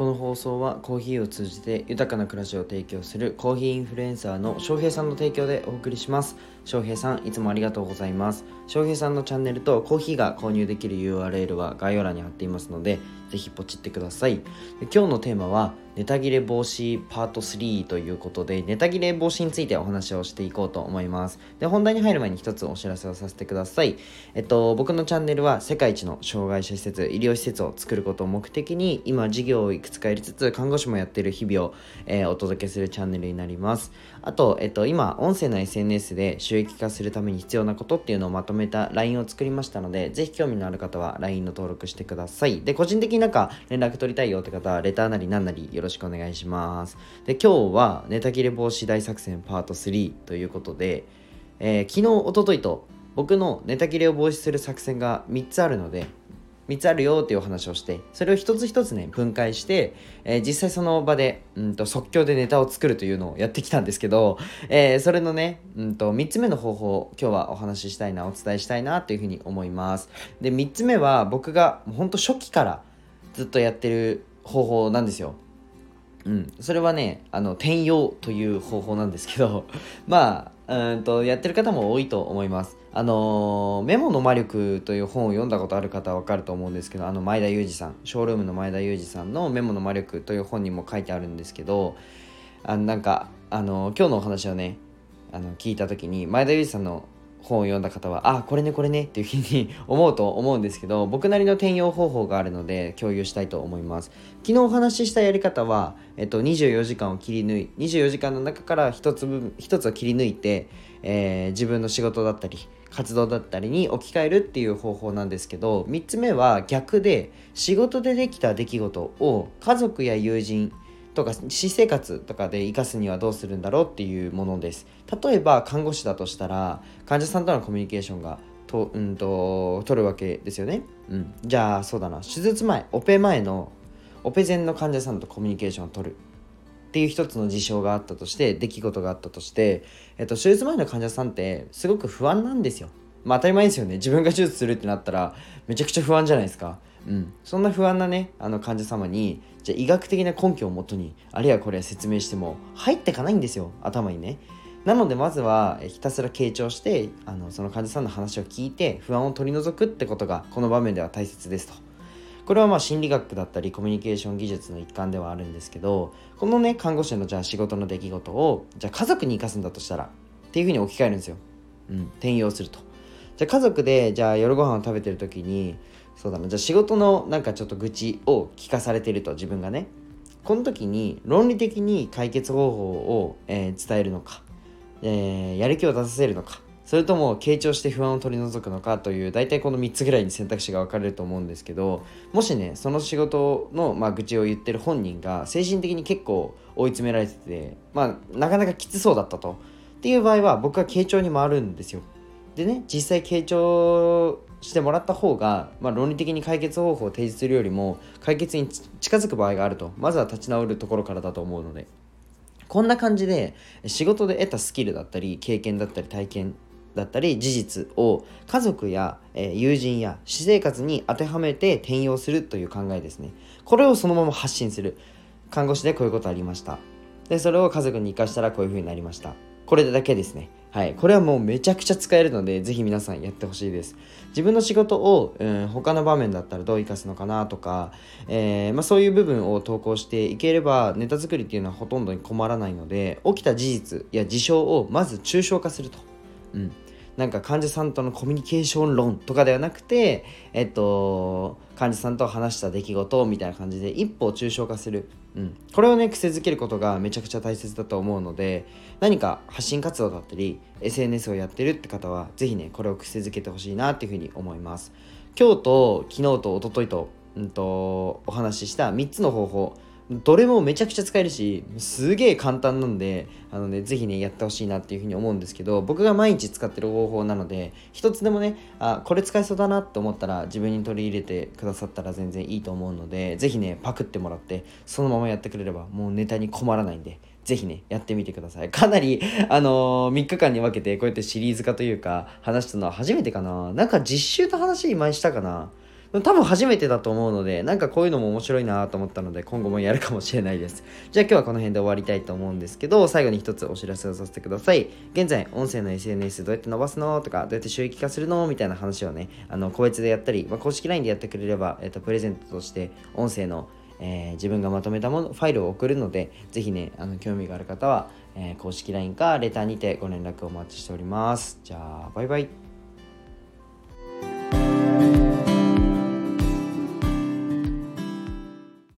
この放送はコーヒーを通じて豊かな暮らしを提供するコーヒーインフルエンサーの翔平さんの提供でお送りします。翔平さんいつもありがとうございます。翔平さんのチャンネルとコーヒーが購入できる URL は概要欄に貼っていますのでぜひポチってください。今日のテーマはネタ切れ防止パート3ということでネタ切れ防止についてお話をしていこうと思います。で本題に入る前に一つお知らせをさせてください。えっと僕のチャンネルは世界一の障害者施設医療施設を作ることを目的に今事業をいくつかやりつつ看護師もやってる日々を、えー、お届けするチャンネルになります。あと、えっと、今音声の SNS で収益化するために必要なことっていうのをまとめた LINE を作りましたのでぜひ興味のある方は LINE の登録してください。で個人的になんか連絡取りたいよって方はレターなり何なりよろしくお願いします。で今日はネタ切れ防止大作戦パート3ということで、えー、昨日おとといと僕のネタ切れを防止する作戦が3つあるので3つあるよっていうお話をしてそれを一つ一つね分解して、えー、実際その場で、うんと、即興でネタを作るというのをやってきたんですけど、えー、それのね、うんと、3つ目の方法を今日はお話ししたいなお伝えしたいなというふうに思います。で3つ目は僕がほんと初期からずっとやってる方法なんですよ。うん、それはねあの転用という方法なんですけど まあうんとやってる方も多いと思います。あのメモの魔力という本を読んだことある方は分かると思うんですけどあの前田裕二さんショールームの前田裕二さんのメモの魔力という本にも書いてあるんですけどあなんかあの今日のお話をねあの聞いた時に前田裕二さんの本を読んだ方はあこれねこれねっていうふうに思うと思うんですけど 僕なりの転用方法があるので共有したいと思います。昨日お話ししたやり方は、えっと、24時間を切り抜い24時間の中から1つ分1つを切り抜いて、えー、自分の仕事だったり活動だったりに置き換えるっていう方法なんですけど3つ目は逆で仕事でできた出来事を家族や友人とか私生活とかで生かすにはどうするんだろうっていうものです。例えば看護師だとしたら患者さんとのコミュニケーションがと、うんと、取るわけですよね、うん、じゃあそうだな。手術前オペ前のオペ前の患者さんとコミュニケーションを取るっていう一つの事象があったとして出来事があったとして、えっと、手術前の患者さんってすごく不安なんですよ。まあ当たり前ですよね。自分が手術するってなったらめちゃくちゃ不安じゃないですか。うん、そんな不安なねあの患者様にじゃ医学的な根拠をもとにあるいはこれは説明しても入ってかないんですよ頭にね。なのでまずはひたすら傾聴してあのその患者さんの話を聞いて不安を取り除くってことがこの場面では大切ですと。これはまあ心理学だったりコミュニケーション技術の一環ではあるんですけどこのね看護師のじゃあ仕事の出来事をじゃあ家族に生かすんだとしたらっていうふうに置き換えるんですよ、うん、転用すると。じゃあ家族でじゃあ夜ご飯を食べてる時にそうだな。じゃあ仕事のなんかちょっと愚痴を聞かされてると自分がね。この時に論理的に解決方法を、えー、伝えるのか、えー、やる気を出させるのか。それとも傾聴して不安を取り除くのかという大体この3つぐらいに選択肢が分かれると思うんですけどもしねその仕事の、まあ、愚痴を言ってる本人が精神的に結構追い詰められてて、まあ、なかなかきつそうだったと。っていう場合は僕は傾聴に回るんですよ。でね実際傾聴してもらった方が、まあ、論理的に解決方法を提示するよりも解決に近づく場合があるとまずは立ち直るところからだと思うので。こんな感じで仕事で得たスキルだったり経験だったり体験だったり事実を家族や、え友人や私生活に当てはめて転用するという考えですね。これをそのまま発信する。看護師でこういうことありました。でそれを家族に生かしたらこういう風になりました。これだけですねはい、これはもうめちゃくちゃ使えるので、ぜひ皆さんやってほしいです。自分の仕事を、うん、他の場面だったらどう生かすのかなとか、えー、まあ、そういう部分を投稿していければ、ネタ作りっていうのはほとんどに困らないので、起きた事実や事象をまず抽象化すると。うん、なんか患者さんとのコミュニケーション論とかではなくて、えっと、患者さんと話した出来事みたいな感じで一歩抽象化する、うん、これをね癖づけることがめちゃくちゃ大切だと思うので何か発信活動だったり SNS をやってるって方は是非ねこれを癖づけてほしいなっていうふうに思います。今日と昨日と一昨日と,、うんとお話しした3つの方法どれもめちゃくちゃ使えるしすげえ簡単なんであのねぜひねやってほしいなっていうふうに思うんですけど僕が毎日使ってる方法なので一つでもねあこれ使えそうだなって思ったら自分に取り入れてくださったら全然いいと思うのでぜひねパクってもらってそのままやってくれればもうネタに困らないんでぜひね、やってみてください。かなり、あのー、3日間に分けてこうやってシリーズ化というか、話したのは初めてかな。なんか実習の話前したかな。多分初めてだと思うのでなんかこういうのも面白いなと思ったので今後もやるかもしれないです。じゃあ今日はこの辺で終わりたいと思うんですけど最後に一つお知らせをさせてください。現在音声の SNS どうやって伸ばすのとかどうやって収益化するのみたいな話をねあの個別でやったり、まあ、公式 LINE でやってくれれば、えっと、プレゼントとして音声のえー、自分がまとめたものファイルを送るのでぜひねあの興味がある方は、えー、公式 LINE かレターにてご連絡をお待ちしております。じゃあバイバイ。